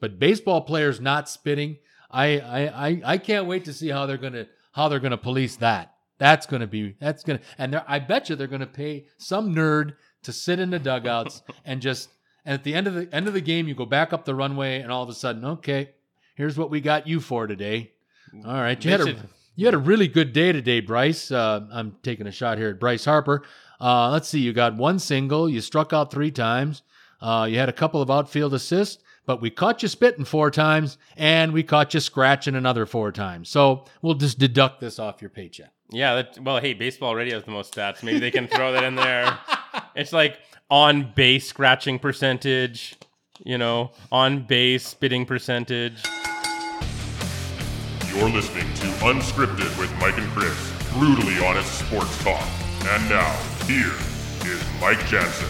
but baseball players not spitting, I I I, I can't wait to see how they're gonna how they're gonna police that. That's gonna be that's gonna and I bet you they're gonna pay some nerd to sit in the dugouts and just and at the end of the end of the game you go back up the runway and all of a sudden okay here's what we got you for today. All right, you had a you had a really good day today, Bryce. Uh, I'm taking a shot here at Bryce Harper. Uh, let's see, you got one single, you struck out three times, uh, you had a couple of outfield assists, but we caught you spitting four times, and we caught you scratching another four times. So we'll just deduct this off your paycheck. Yeah, that, well, hey, baseball already has the most stats. Maybe they can throw that in there. It's like on base scratching percentage, you know, on base spitting percentage. You're listening to Unscripted with Mike and Chris, brutally honest sports talk. And now, here is Mike Jansen.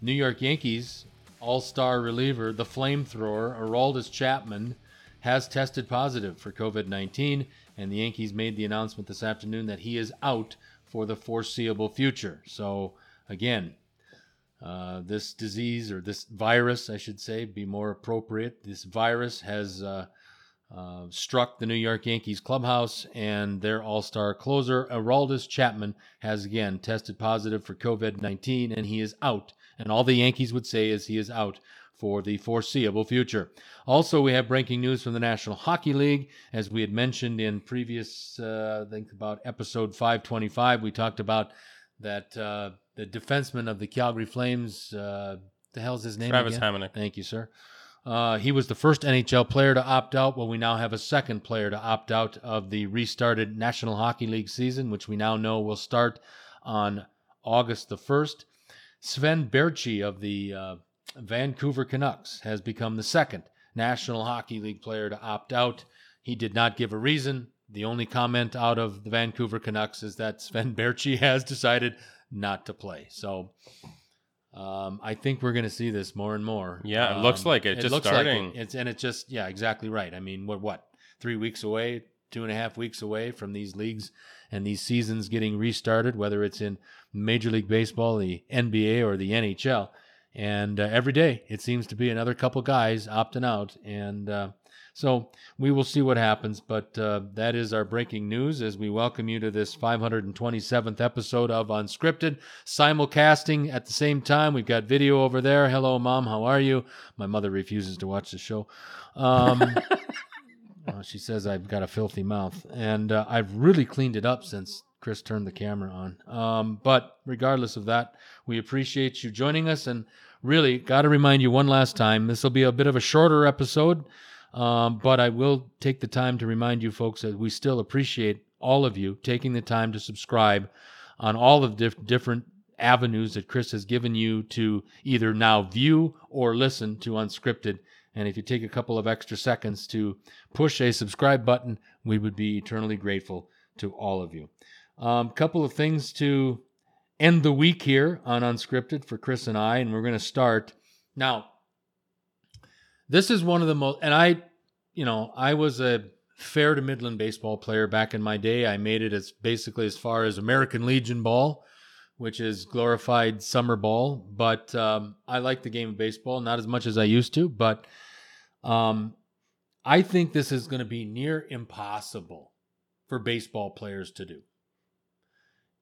New York Yankees all star reliever, the flamethrower, Aroldis Chapman, has tested positive for COVID 19, and the Yankees made the announcement this afternoon that he is out for the foreseeable future. So, again, uh, this disease, or this virus, I should say, be more appropriate, this virus has. Uh, uh, struck the New York Yankees clubhouse, and their all star closer, Aroldis Chapman, has again tested positive for COVID 19, and he is out. And all the Yankees would say is he is out for the foreseeable future. Also, we have breaking news from the National Hockey League. As we had mentioned in previous, uh, I think about episode 525, we talked about that uh, the defenseman of the Calgary Flames, uh, the hell's his name? Travis again? Hamonic. Thank you, sir. Uh, he was the first NHL player to opt out. Well, we now have a second player to opt out of the restarted National Hockey League season, which we now know will start on August the 1st. Sven Baertschi of the uh, Vancouver Canucks has become the second National Hockey League player to opt out. He did not give a reason. The only comment out of the Vancouver Canucks is that Sven Baertschi has decided not to play. So um, I think we're going to see this more and more. Yeah, it looks like it, just looks starting. Like it. It's and it's just yeah, exactly right. I mean, we're what three weeks away, two and a half weeks away from these leagues and these seasons getting restarted, whether it's in Major League Baseball, the NBA, or the NHL. And uh, every day it seems to be another couple guys opting out, and uh, so we will see what happens. But uh, that is our breaking news as we welcome you to this 527th episode of Unscripted, simulcasting at the same time. We've got video over there. Hello, mom. How are you? My mother refuses to watch the show. Um, uh, she says I've got a filthy mouth, and uh, I've really cleaned it up since Chris turned the camera on. Um, but regardless of that, we appreciate you joining us, and really got to remind you one last time: this will be a bit of a shorter episode, um, but I will take the time to remind you folks that we still appreciate all of you taking the time to subscribe on all of the diff- different avenues that Chris has given you to either now view or listen to unscripted. And if you take a couple of extra seconds to push a subscribe button, we would be eternally grateful to all of you. A um, couple of things to end the week here on Unscripted for Chris and I, and we're going to start now. This is one of the most, and I, you know, I was a fair to Midland baseball player back in my day. I made it as basically as far as American Legion ball, which is glorified summer ball. But um, I like the game of baseball, not as much as I used to. But um, I think this is going to be near impossible for baseball players to do.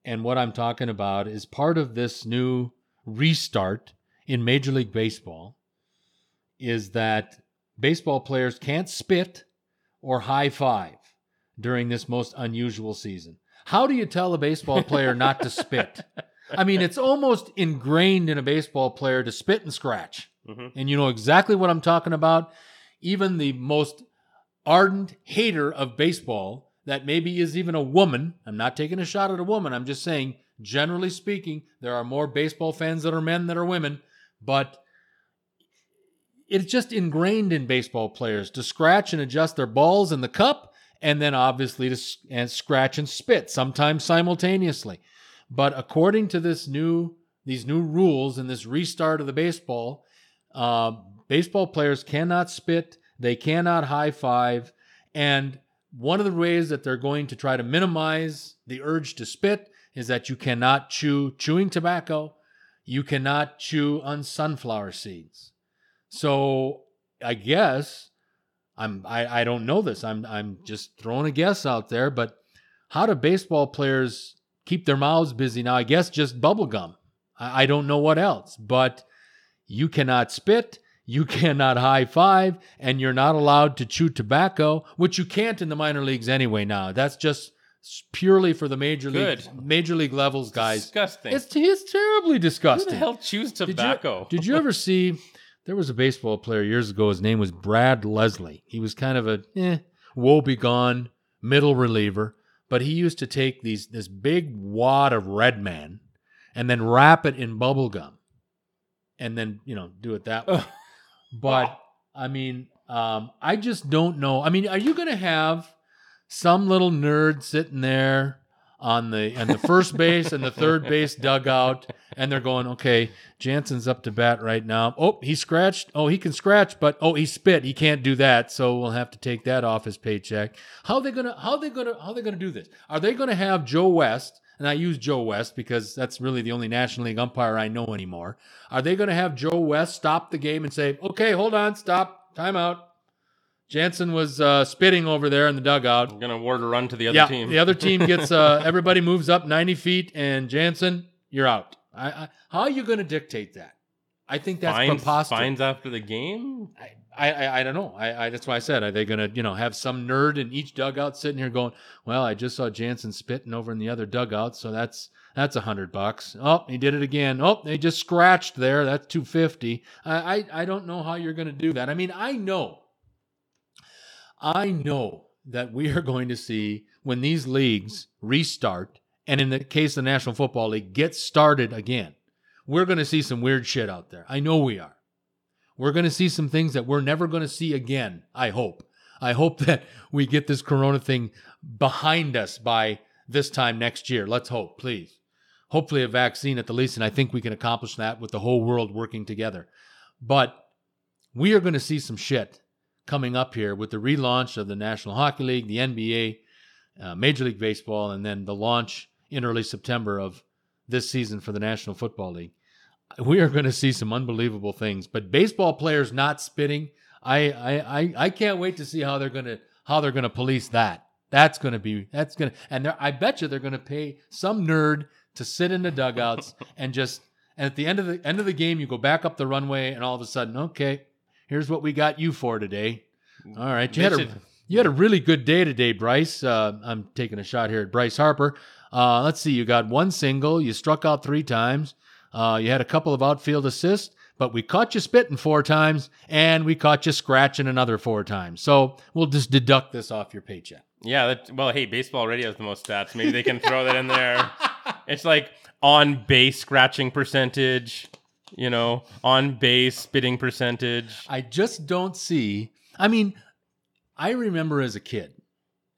And what I'm talking about is part of this new restart in Major League Baseball is that baseball players can't spit or high five during this most unusual season. How do you tell a baseball player not to spit? I mean, it's almost ingrained in a baseball player to spit and scratch. Mhm. And you know exactly what I'm talking about. Even the most ardent hater of baseball, that maybe is even a woman, I'm not taking a shot at a woman, I'm just saying, generally speaking, there are more baseball fans that are men than are women, but it's just ingrained in baseball players to scratch and adjust their balls in the cup and then obviously to and scratch and spit sometimes simultaneously. But according to this new these new rules and this restart of the baseball uh, baseball players cannot spit they cannot high five and one of the ways that they're going to try to minimize the urge to spit is that you cannot chew chewing tobacco you cannot chew on sunflower seeds so I guess I'm I, I don't know this. I'm I'm just throwing a guess out there, but how do baseball players keep their mouths busy now? I guess just bubble gum. I, I don't know what else, but you cannot spit, you cannot high five, and you're not allowed to chew tobacco, which you can't in the minor leagues anyway now. That's just purely for the major league major league levels guys. Disgusting. It's it's terribly disgusting. Who the hell chews Did you- tobacco? Did you, ever see? There was a baseball player years ago. His name was Brad Lesley. He was kind of a eh, woe begone middle reliever, but he used to take these this big wad of Red Man and then wrap it in bubble gum, and then you know do it that way. But I mean, um, I just don't know. I mean, are you going to have some little nerd sitting there on the on the first base and the third base dugout, and they're going, "Okay, Jansen's up to bat right now. Oh, he scratched. Oh, he can scratch, but oh, he spit. He can't do that. So we'll have to take that off his paycheck. How they gonna? How they gonna? How they gonna do this? Are they gonna have Joe West? And I use Joe West because that's really the only National League umpire I know anymore. Are they going to have Joe West stop the game and say, "Okay, hold on, stop, timeout"? Jansen was uh, spitting over there in the dugout. I'm gonna award a run to the other yeah, team. the other team gets uh, everybody moves up ninety feet, and Jansen, you're out. I, I, how are you going to dictate that? I think that's fines, preposterous. fines after the game. I, I, I don't know. I, I that's why I said, are they going to you know have some nerd in each dugout sitting here going, well, I just saw Jansen spitting over in the other dugout, so that's that's a hundred bucks. Oh, he did it again. Oh, they just scratched there. That's two fifty. I, I I don't know how you're going to do that. I mean, I know, I know that we are going to see when these leagues restart, and in the case of the National Football League, get started again. We're going to see some weird shit out there. I know we are. We're going to see some things that we're never going to see again. I hope. I hope that we get this corona thing behind us by this time next year. Let's hope, please. Hopefully, a vaccine at the least, and I think we can accomplish that with the whole world working together. But we are going to see some shit coming up here with the relaunch of the National Hockey League, the NBA, uh, Major League Baseball, and then the launch in early September of this season for the National Football League we are going to see some unbelievable things. But baseball players not spitting, I I I, I can't wait to see how they're going to how they're going to police that. That's going to be that's going to and they're- I bet you they're going to pay some nerd to sit in the dugouts and just and at the end of the end of the game you go back up the runway and all of a sudden okay here's what we got you for today. All right, you had a you had a really good day today, Bryce. Uh, I'm taking a shot here at Bryce Harper. Uh, let's see, you got one single, you struck out three times, uh, you had a couple of outfield assists, but we caught you spitting four times, and we caught you scratching another four times. So we'll just deduct this off your paycheck. Yeah, that, well, hey, baseball radio has the most stats. Maybe they can throw that in there. It's like on base scratching percentage, you know, on base spitting percentage. I just don't see. I mean, I remember as a kid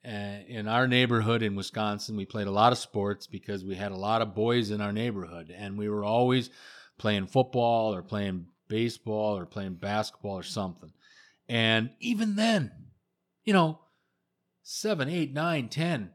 uh, in our neighborhood in Wisconsin, we played a lot of sports because we had a lot of boys in our neighborhood, and we were always playing football or playing baseball or playing basketball or something. And even then, you know, seven, eight, nine, ten,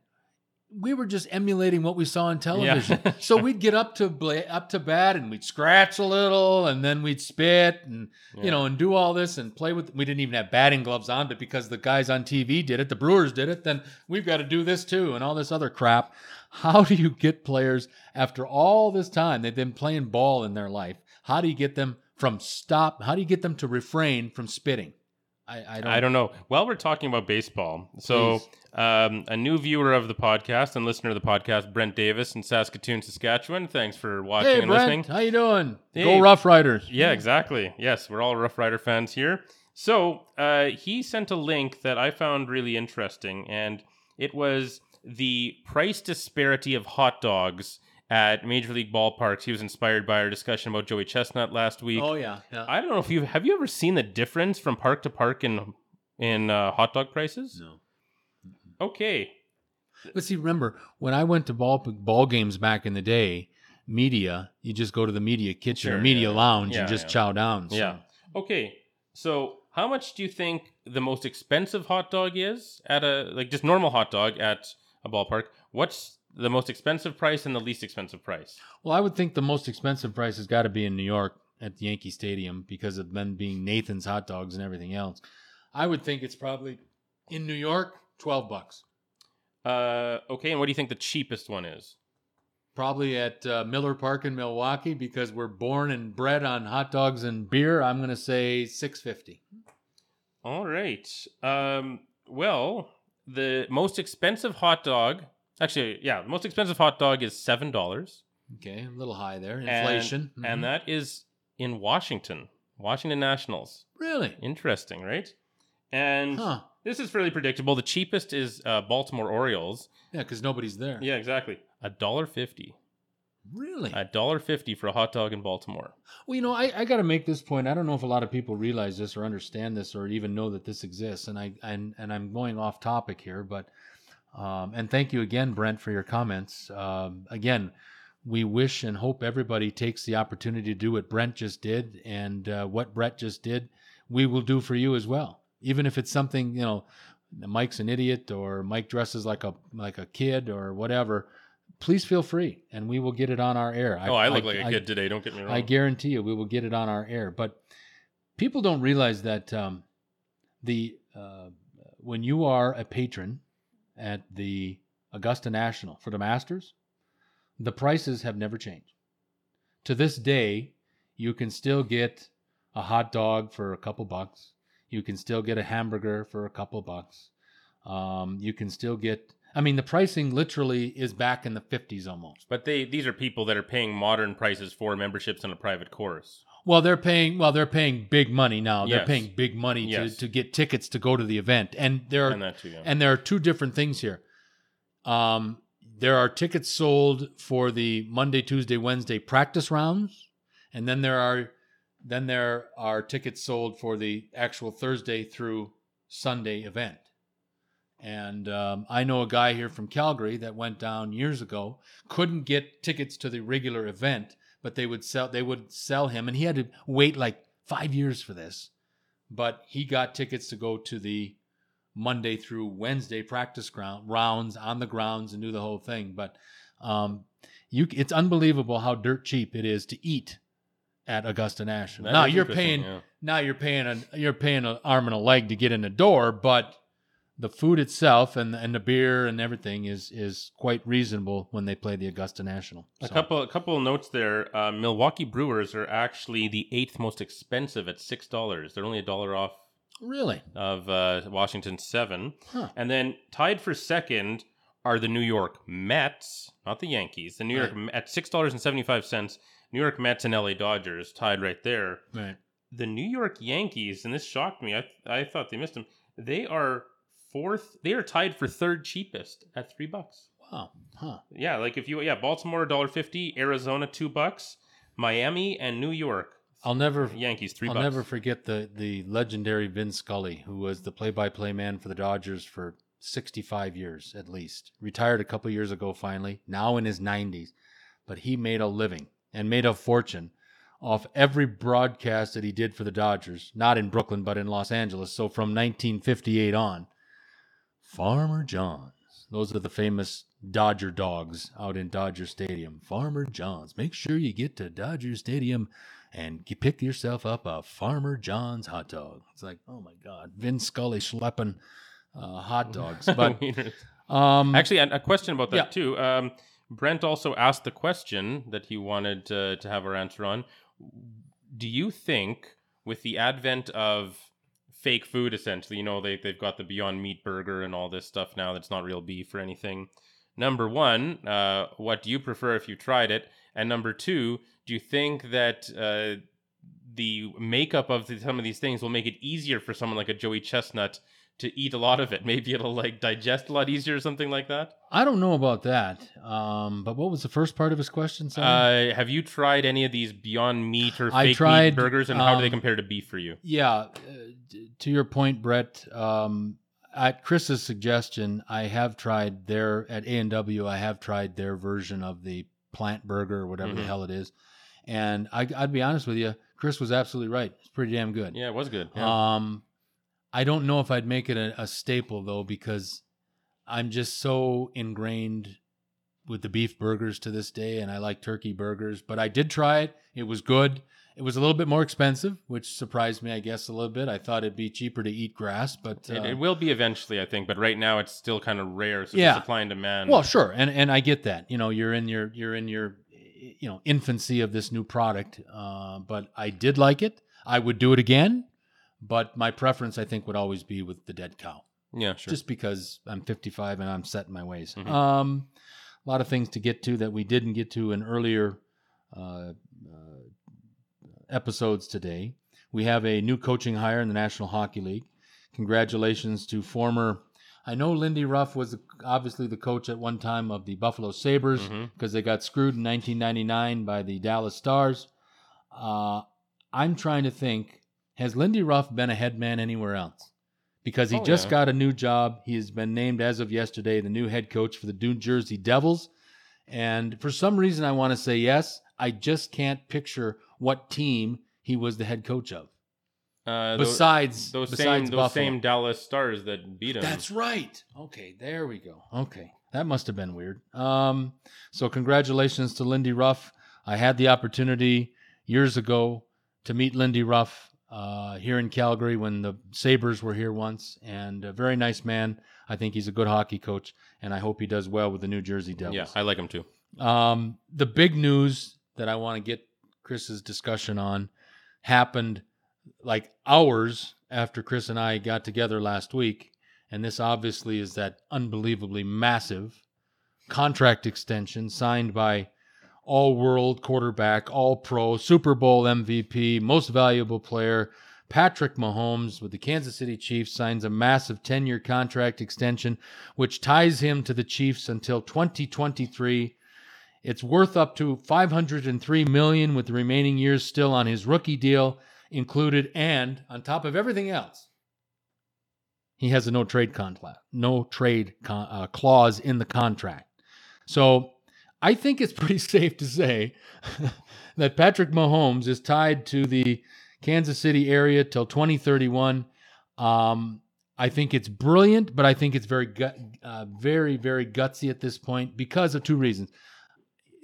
we were just emulating what we saw on television. so we'd get up to bla- up to bat and we'd scratch a little, and then we'd spit and Yeah. you know and do all this and play with. We didn't even have batting gloves on, but because the guys on TV did it, the Brewers did it, then we've got to do this too, and all this other crap. How do you get players after all this time they've been playing ball in their life? How do you get them from stop? How do you get them to refrain from spitting? I, I don't. I don't know. While we're talking about baseball, so um, a new viewer of the podcast and listener of the podcast, Brent Davis in Saskatoon, Saskatchewan. Thanks for watching Hey and Brent, listening. how you doing? Hey. Go Rough Riders! Yeah, exactly. Yes, we're all Rough Rider fans here. So uh, he sent a link that I found really interesting, and it was the price disparity of hot dogs at Major League ballparks. He was inspired by our discussion about Joey Chestnut last week. Oh yeah, yeah. I don't know if you have you ever seen the difference from park to park in in uh, hot dog prices. no. Okay, But see, remember when I went to ball ball games back in the day, media, you just go to the media kitchen or media yeah. lounge Yeah, and just yeah. chow down. So. yeah, okay. So how much do you think the most expensive hot dog is at a like just normal hot dog at a ballpark? What's the most expensive price and the least expensive price? Well, I would think the most expensive price has got to be in New York at the Yankee Stadium because of them being Nathan's hot dogs and everything else. I would think it's probably in New York, twelve bucks. Uh, okay, and what do you think the cheapest one is? Probably at uh, Miller Park in Milwaukee because we're born and bred on hot dogs and beer. I'm going to say six fifty. All right. Um, well, the most expensive hot dog, actually, yeah, the most expensive hot dog is seven dollars, Okay, a little high there. Inflation, and Mhm. that is in Washington, Washington Nationals. really, Interesting, right? And huh? this is fairly predictable. The cheapest is uh, Baltimore Orioles. Yeah, because nobody's there. Yeah, exactly. A dollar fifty. Really? A dollar fifty for a hot dog in Baltimore. Well, you know, I, I got to make this point. I don't know if a lot of people realize this or understand this or even know that this exists. And I and and I'm going off topic here, but um, and thank you again, Brent, for your comments. Um, again, we wish and hope everybody takes the opportunity to do what Brent just did and uh, what Brett just did. We will do for you as well, even if it's something you know. Mike's an idiot, or Mike dresses like a like a kid, or whatever. Please feel free, and we will get it on our air. oh, I look like a I- kid today. Don't get me wrong. I guarantee you, we will get it on our air. But people don't realize that um, the uh, when you are a patron at the Augusta National for the Masters, the prices have never changed. To this day, you can still get a hot dog for a couple bucks. You can still get a hamburger for a couple bucks. Um, you can still get. I mean, the pricing literally is back in the fifties almost. But they these are people that are paying modern prices for memberships in a private course. Well, they're paying. Well, they're paying big money now. They're paying big money Yes. to, to get tickets to go to the event, and there are And too, yeah. and there are two different things here. Um, there are tickets sold for the Monday, Tuesday, Wednesday practice rounds, and then there are then there are tickets sold for the actual Thursday through Sunday event. And um, I know a guy here from Calgary that went down years ago, couldn't get tickets to the regular event, but they would sell they would sell him, and he had to wait like five years for this. But he got tickets to go to the Monday through Wednesday practice ground rounds on the grounds and do the whole thing. But um, you, it's unbelievable how dirt cheap it is to eat at Augusta National. That now you're paying yeah. now you're paying an you're paying an arm and a leg to get in the door, but the food itself and and the beer and everything is is quite reasonable when they play the Augusta National. A couple, a couple of notes there. Uh, Milwaukee Brewers are actually the eighth most expensive at six dollars. They're only a dollar off really, of uh, Washington seven, Huh. and then tied for second are the New York Mets, not the Yankees. The New York Right. at six dollars and seventy five cents. New York Mets and LA Dodgers tied right there. right? The New York Yankees, and this shocked me. I I thought they missed them. They are fourth. They are tied for third cheapest at three bucks. Wow, huh? Yeah, like if you yeah, Baltimore dollar fifty, Arizona two bucks, Miami and New York I'll never Yankees 3 I'll bucks. never forget the the legendary Vin Scully, who was the play-by-play man for the Dodgers for 65 years at least. Retired a couple years ago finally, now in his 90s, but he made a living and made a fortune off every broadcast that he did for the Dodgers, not in Brooklyn but in Los Angeles. So from 1958 on, Farmer John's. Those are the famous Dodger dogs out in Dodger Stadium. Farmer John's. Make sure you get to Dodger Stadium and you pick yourself up a Farmer John's hot dog. It's like, oh my God, Vin Scully schlepping uh, hot dogs. But um, Actually, a, a question about that Yeah. too. Um, Brent also asked the question that he wanted uh, to have our answer on. Do you think, with the advent of fake food, essentially, you know, they they've got the Beyond Meat burger and all this stuff now that's not real beef or anything. Number one, uh, what do you prefer if you tried it? And number two, do you think that uh, the makeup of some of these things will make it easier for someone like a Joey Chestnut to eat a lot of it? Maybe it'll like digest a lot easier or something like that. I don't know about that. Um, but what was the first part of his question? Simon? Uh, have you tried any of these Beyond Meat or I fake tried, meat burgers, and how do they um, compare to beef for you? Yeah, uh, to your point, Brett. Um, at Chris's suggestion, I have tried their at A and W. I have tried their version of the plant burger or whatever the Mhm. hell it is, and I, I'd be honest with you, Chris was absolutely right. It's pretty damn good. Yeah, it was good. Yeah. Um, I don't know if I'd make it a, a staple though because I'm just so ingrained with the beef burgers to this day, and I like turkey burgers. But I did try it; it was good, It was a little bit more expensive, which surprised me, I guess, a little bit. I thought it'd be cheaper to eat grass, but It, uh, it will be eventually, I think, but right now it's still kind of rare. So Yeah. supply and demand. Well, sure, and and I get that. You know, you're in your you're in your you know infancy of this new product, uh, but I did like it. I would do it again, but my preference, I think, would always be with the dead cow, yeah, sure. just because I'm 55 and I'm set in my ways. Mhm. Um, a lot of things to get to that we didn't get to in earlier uh, uh, episodes today. We have a new coaching hire in the National Hockey League. Congratulations to former. I know Lindy Ruff was obviously the coach at one time of the Buffalo Sabres Mhm. because they got screwed in 1999 by the Dallas Stars. Uh, I'm trying to think has Lindy Ruff been a head man anywhere else? Because he Oh, just yeah. got a new job. He has been named as of yesterday the new head coach for the New Jersey Devils. And for some reason, I want to say yes. I just can't picture what team he was the head coach of. Uh, Besides, those besides same those Buffalo. same Dallas Stars that beat him. That's right. Okay, there we go. Okay, that must have been weird. Um, so congratulations to Lindy Ruff. I had the opportunity years ago to meet Lindy Ruff uh, here in Calgary when the Sabres were here once, and a very nice man. I think he's a good hockey coach, and I hope he does well with the New Jersey Devils. yeah, I like him too. Um, the big news that I want to get Chris's discussion on happened like hours after Chris and I got together last week. And this obviously is that unbelievably massive contract extension signed by all world quarterback, all pro, Super Bowl MVP, most valuable player. Patrick Mahomes with the Kansas City Chiefs signs a massive 10 year contract extension, which ties him to the Chiefs until 2023. It's worth up to 503 million with the remaining years still on his rookie deal included and on top of everything else he has a no trade contract no trade con- uh, clause in the contract so i think it's pretty safe to say that patrick mahomes is tied to the kansas city area till 2031 um, i think it's brilliant but i think it's very gut, uh, very very gutsy at this point because of two reasons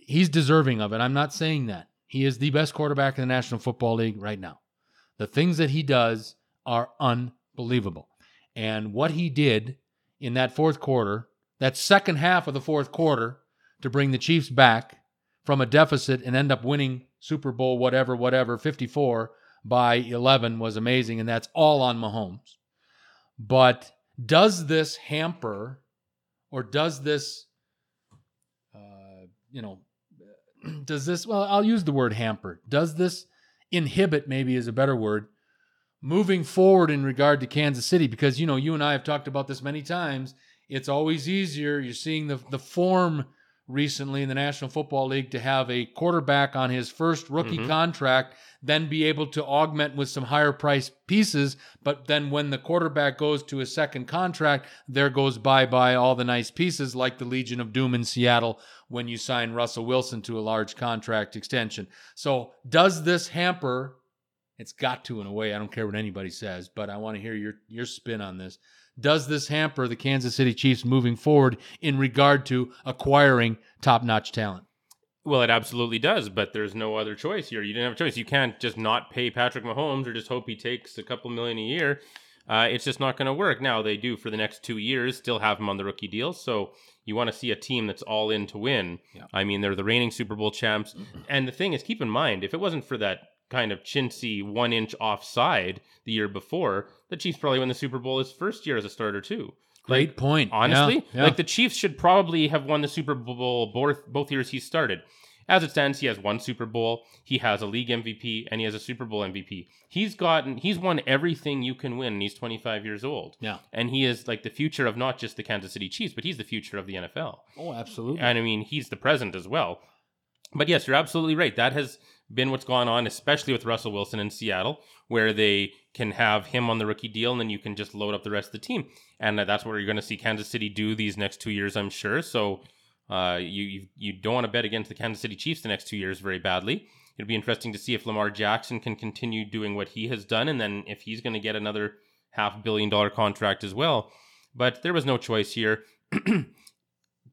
he's deserving of it. I'm not saying that. He is the best quarterback in the National Football League right now. The things that he does are unbelievable. And what he did in that fourth quarter, that second half of the fourth quarter, to bring the Chiefs back from a deficit and end up winning Super Bowl, whatever, whatever, 54 by 11 was amazing. And that's all on Mahomes. But does this hamper or does this, uh, you know, does this, well, I'll use the word hamper. Does this inhibit, maybe is a better word, moving forward in regard to Kansas City? Because, you know, you and I have talked about this many times. It's always easier. You're seeing the, the form recently in the National Football League to have a quarterback on his first rookie Mhm. contract, then be able to augment with some higher price pieces. But then when the quarterback goes to a second contract, there goes bye bye all the nice pieces, like the Legion of Boom in Seattle when you sign Russell Wilson to a large contract extension. So, does this hamper? It's got to in a way. I don't care what anybody says, but I want to hear your your spin on this. Does this hamper the Kansas City Chiefs moving forward in regard to acquiring top-notch talent? Well, it absolutely does, but there's no other choice here. You didn't have a choice. You can't just not pay Patrick Mahomes or just hope he takes a couple million a year. Uh, it's just not going to work. Now they do for the next two years, still have him on the rookie deal. So you want to see a team that's all in to win. Yeah. I mean, they're the reigning Super Bowl champs. And the thing is, keep in mind, if it wasn't for that kind of chintzy one inch offside the year before, the Chiefs probably won the Super Bowl his first year as a starter too. Great point. Honestly, Yeah, yeah. like the Chiefs should probably have won the Super Bowl both both years he started. As it stands, he has one Super Bowl, he has a league MVP, and he has a Super Bowl MVP. He's gotten he's won everything you can win, and he's 25 years old. yeah. And he is like the future of not just the Kansas City Chiefs, but he's the future of the NFL. Oh, absolutely. And I mean, he's the present as well. But yes, you're absolutely right. That has been what's gone on, especially with Russell Wilson in Seattle, where they can have him on the rookie deal and then you can just load up the rest of the team. And uh, that's what you're going to see Kansas City do these next two years, I'm sure. So uh, you, you you don't want to bet against the Kansas City Chiefs the next two years very badly. It'll be interesting to see if Lamar Jackson can continue doing what he has done, and then if he's going to get another half billion dollar contract as well. But there was no choice here.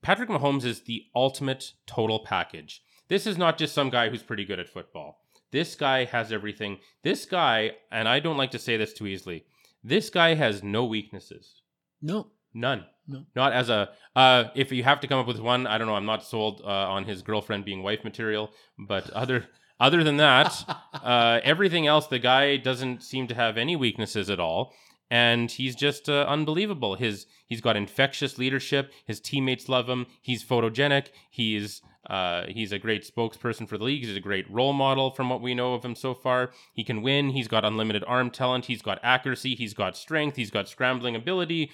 Patrick Mahomes is the ultimate total package. This is not just some guy who's pretty good at football. This guy has everything. This guy, and I don't like to say this too easily, this guy has no weaknesses. No. None. No. Not as a. Uh, if you have to come up with one, I don't know. I'm not sold uh, on his girlfriend being wife material, but other other than that, uh, everything else, the guy doesn't seem to have any weaknesses at all, and he's just uh, unbelievable. His he's got infectious leadership. His teammates love him. He's photogenic. He's uh, he's a great spokesperson for the league. He's a great role model from what we know of him so far. He can win. He's got unlimited arm talent. He's got accuracy. He's got strength. He's got scrambling ability.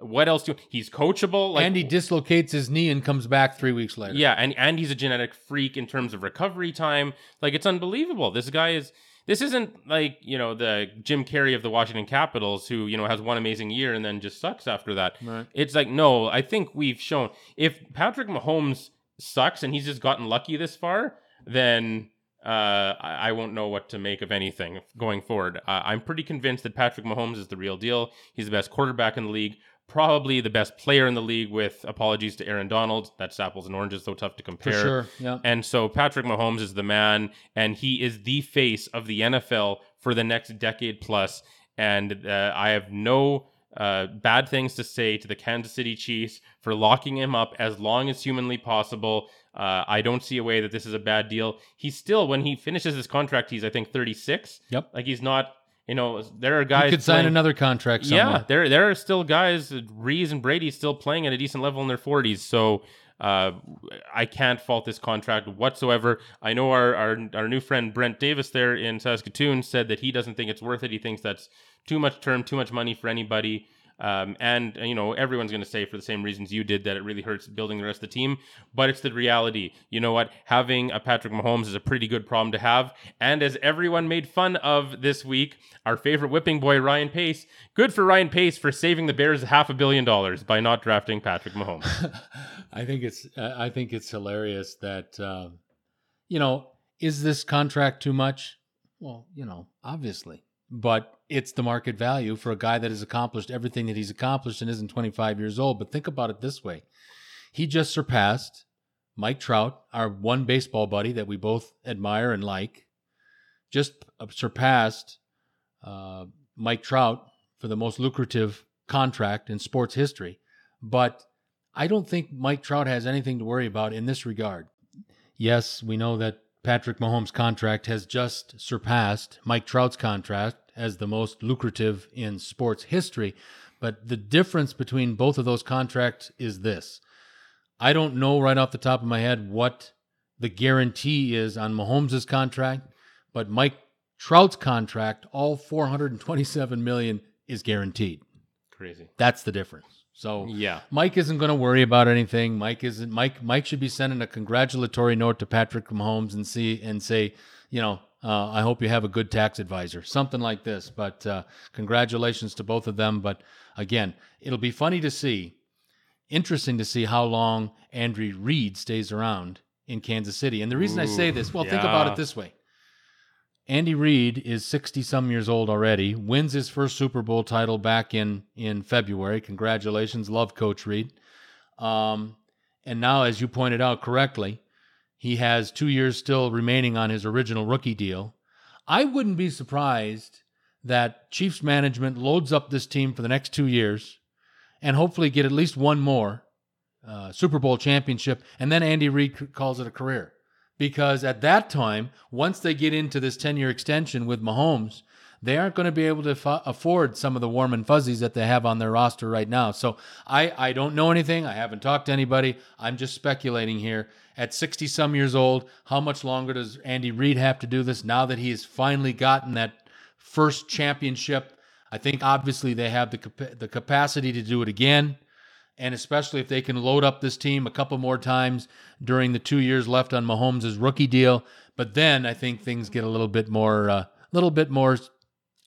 What else do he's coachable? Like, and he dislocates his knee and comes back three weeks later. yeah, and and he's a genetic freak in terms of recovery time. Like it's unbelievable. This guy is. This isn't like you know the Jim Carey of the Washington Capitals, who you know has one amazing year and then just sucks after that. Right. It's like no, I think we've shown if Patrick Mahomes sucks and he's just gotten lucky this far, then uh, I, I won't know what to make of anything going forward. Uh, I'm pretty convinced that Patrick Mahomes is the real deal. He's the best quarterback in the league, probably the best player in the league. With apologies to Aaron Donald, that's apples and oranges, so tough to compare. For sure. Yeah. And so Patrick Mahomes is the man, and he is the face of the NFL for the next decade plus. And uh, I have no uh, bad things to say to the Kansas City Chiefs for locking him up as long as humanly possible. Uh, I don't see a way that this is a bad deal. He's still, when he finishes his contract, he's I think 36. Yep. Like he's not, you know, there are guys He could sign another contract somewhere. yeah, there there are still guys, Brees and Brady, still playing at a decent level in their forties. So uh, I can't fault this contract whatsoever. I know our, our our new friend Brent Davis there in Saskatoon said that he doesn't think it's worth it. He thinks that's too much term, too much money for anybody. Um, and you know everyone's going to say for the same reasons you did that it really hurts building the rest of the team, but it's the reality. You know what? Having a Patrick Mahomes is a pretty good problem to have. And as everyone made fun of this week, our favorite whipping boy Ryan Pace, good for Ryan Pace for saving the Bears half a billion dollars by not drafting Patrick Mahomes. I think it's uh, I think it's hilarious that uh, you know is this contract too much? Well, you know, obviously, but it's the market value for a guy that has accomplished everything that he's accomplished and isn't 25 years old. But think about it this way: he just surpassed Mike Trout, our one baseball buddy that we both admire and like, just surpassed uh, Mike Trout for the most lucrative contract in sports history. But I don't think Mike Trout has anything to worry about in this regard. Yes, we know that Patrick Mahomes' contract has just surpassed Mike Trout's contract as the most lucrative in sports history. But the difference between both of those contracts is this I don't know right off the top of my head what the guarantee is on Mahomes' contract, but Mike Trout's contract, all 427 million, is guaranteed. Crazy. That's the difference. So Yeah. Mike isn't going to worry about anything. Mike isn't. Mike. Mike should be sending a congratulatory note to Patrick Mahomes and see and say, you know, uh, I hope you have a good tax advisor, something like this. But uh, congratulations to both of them. But again, it'll be funny to see, interesting to see how long Andrew Reid stays around in Kansas City. And the reason I say this, well, think about it this way. Andy Reid is 60 some years old already, wins his first Super Bowl title back in in February. Congratulations, love Coach Reid. Um, and now, as you pointed out correctly, he has two years still remaining on his original rookie deal. I wouldn't be surprised that Chiefs management loads up this team for the next two years and hopefully get at least one more uh, Super Bowl championship, and then Andy Reid calls it a career. Because at that time, once they get into this 10 year extension with Mahomes, they aren't going to be able to afford some of the warm and fuzzies that they have on their roster right now. So I, I don't know anything. I haven't talked to anybody. I'm just speculating here. At 60 some years old, how much longer does Andy Reid have to do this now that he has finally gotten that first championship? I think obviously they have the capa- the capacity to do it again and especially if they can load up this team a couple more times during the two years left on Mahomes' rookie deal. But then I think things get a little bit more, a uh, little bit more,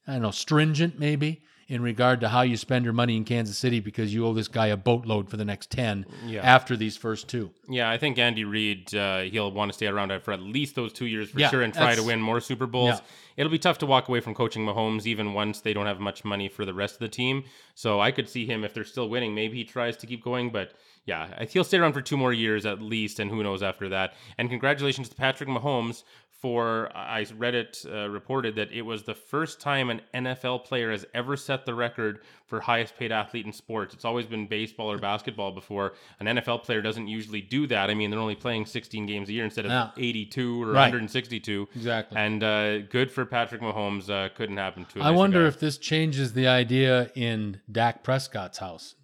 I don't know, stringent maybe in regard to how you spend your money in Kansas City because you owe this guy a boatload for the next ten Yeah. after these first two. Yeah, I think Andy Reid uh, he'll want to stay around for at least those two years for Yeah, sure and try to win more Super Bowls. Yeah. It'll be tough to walk away from coaching Mahomes even once they don't have much money for the rest of the team. So I could see him if they're still winning, maybe he tries to keep going, but yeah, he'll stay around for two more years at least, and who knows after that. And congratulations to Patrick Mahomes for I read it uh, reported that it was the first time an NFL player has ever set the record for highest paid athlete in sports. It's always been baseball or basketball before. An NFL player doesn't usually do that. I mean, they're only playing 16 games a year instead of Yeah. 82 or Right. 162. Exactly. And uh, good for Patrick Mahomes. Uh, couldn't happen to. a I wonder if this changes the idea in Dak Prescott's house.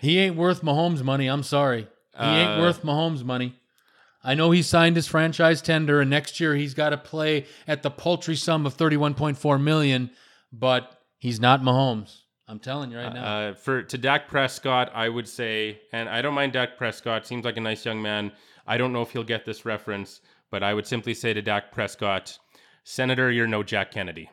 He ain't worth Mahomes' money. I'm sorry. He ain't Uh, worth Mahomes' money. I know he signed his franchise tender, and next year he's got to play at the paltry sum of 31.4 million, but he's not Mahomes. I'm telling you right now. Uh, for to Dak Prescott, I would say, and I don't mind Dak Prescott. Seems like a nice young man. I don't know if he'll get this reference, but I would simply say to Dak Prescott, Senator, you're no Jack Kennedy.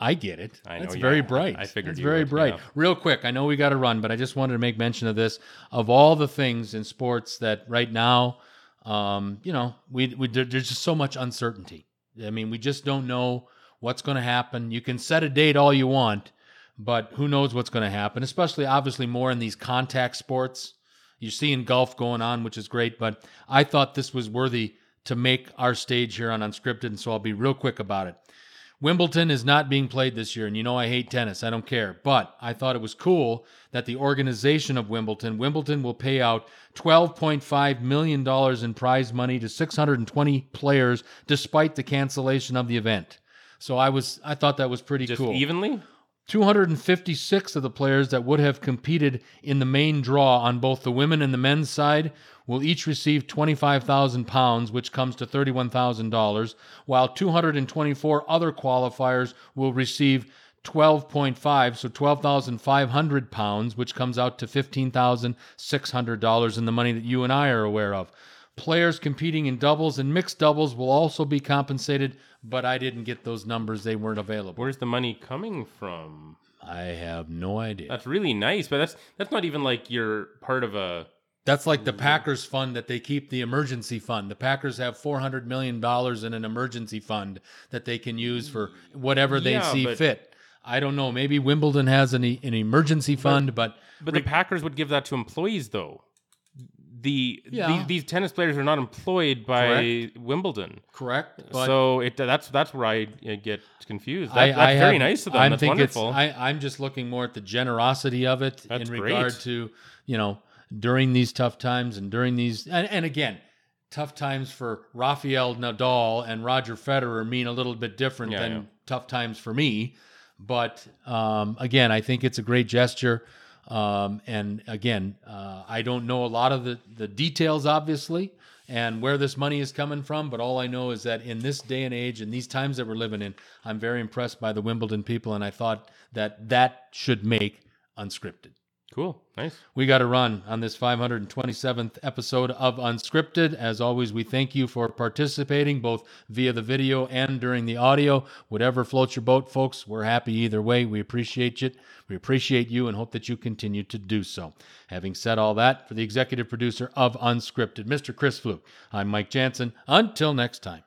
I get it. I know That's you- very bright. I figured it's very would, bright. yeah. Real quick, I know we got to run, but I just wanted to make mention of this. Of all the things in sports that right now, um, you know, we, we there- there's just so much uncertainty. I mean, we just don't know what's going to happen. You can set a date all you want, but who knows what's going to happen? Especially, obviously, more in these contact sports. You're seeing golf going on, which is great, but I thought this was worthy to make our stage here on Unscripted, and so I'll be real quick about it. Wimbledon is not being played this year, and you know I hate tennis. I don't care. But I thought it was cool that the organization of Wimbledon, Wimbledon will pay out $12.5 million in prize money to 620 players despite the cancellation of the event. So I was I thought that was pretty Just cool. evenly? 256 of the players that would have competed in the main draw on both the women and the men's side will each receive 25,000 pounds, which comes to $31,000, while 224 other qualifiers will receive 12.5, so 12,500 pounds, which comes out to $15,600 in the money that you and I are aware of. Players competing in doubles and mixed doubles will also be compensated, but I didn't get those numbers. They weren't available. Where's the money coming from? I have no idea. That's really nice, but that's that's not even like you're part of a. That's like the Packers fund that they keep the emergency fund. The Packers have four hundred million dollars in an emergency fund that they can use for whatever they Yeah, see but- fit. I don't know. Maybe Wimbledon has an an emergency fund, but But the Packers would give that to employees, though. The Yeah. these, these tennis players are not employed by Wimbledon, correct. But so it that's that's where I get confused. That, I, that's I very have- nice of them. I that's think wonderful. I, I'm just looking more at the generosity of it That's in regard to you know during these tough times and during these and, and again tough times for Rafael Nadal and Roger Federer mean a little bit different Yeah, than yeah. tough times for me. But um, again, I think it's a great gesture. Um, and again, uh, I don't know a lot of the, the details, obviously, and where this money is coming from. But all I know is that in this day and age, in these times that we're living in, I'm very impressed by the Wimbledon people. And I thought that that should make unscripted. Cool, nice. We got to run on this 527th episode of Unscripted. As always, we thank you for participating both via the video and during the audio. Whatever floats your boat, folks, we're happy either way. We appreciate you. We appreciate you and hope that you continue to do so. Having said all that, for the executive producer of Unscripted, Mr. Chris Fluke, I'm Mike Jansen. Until next time.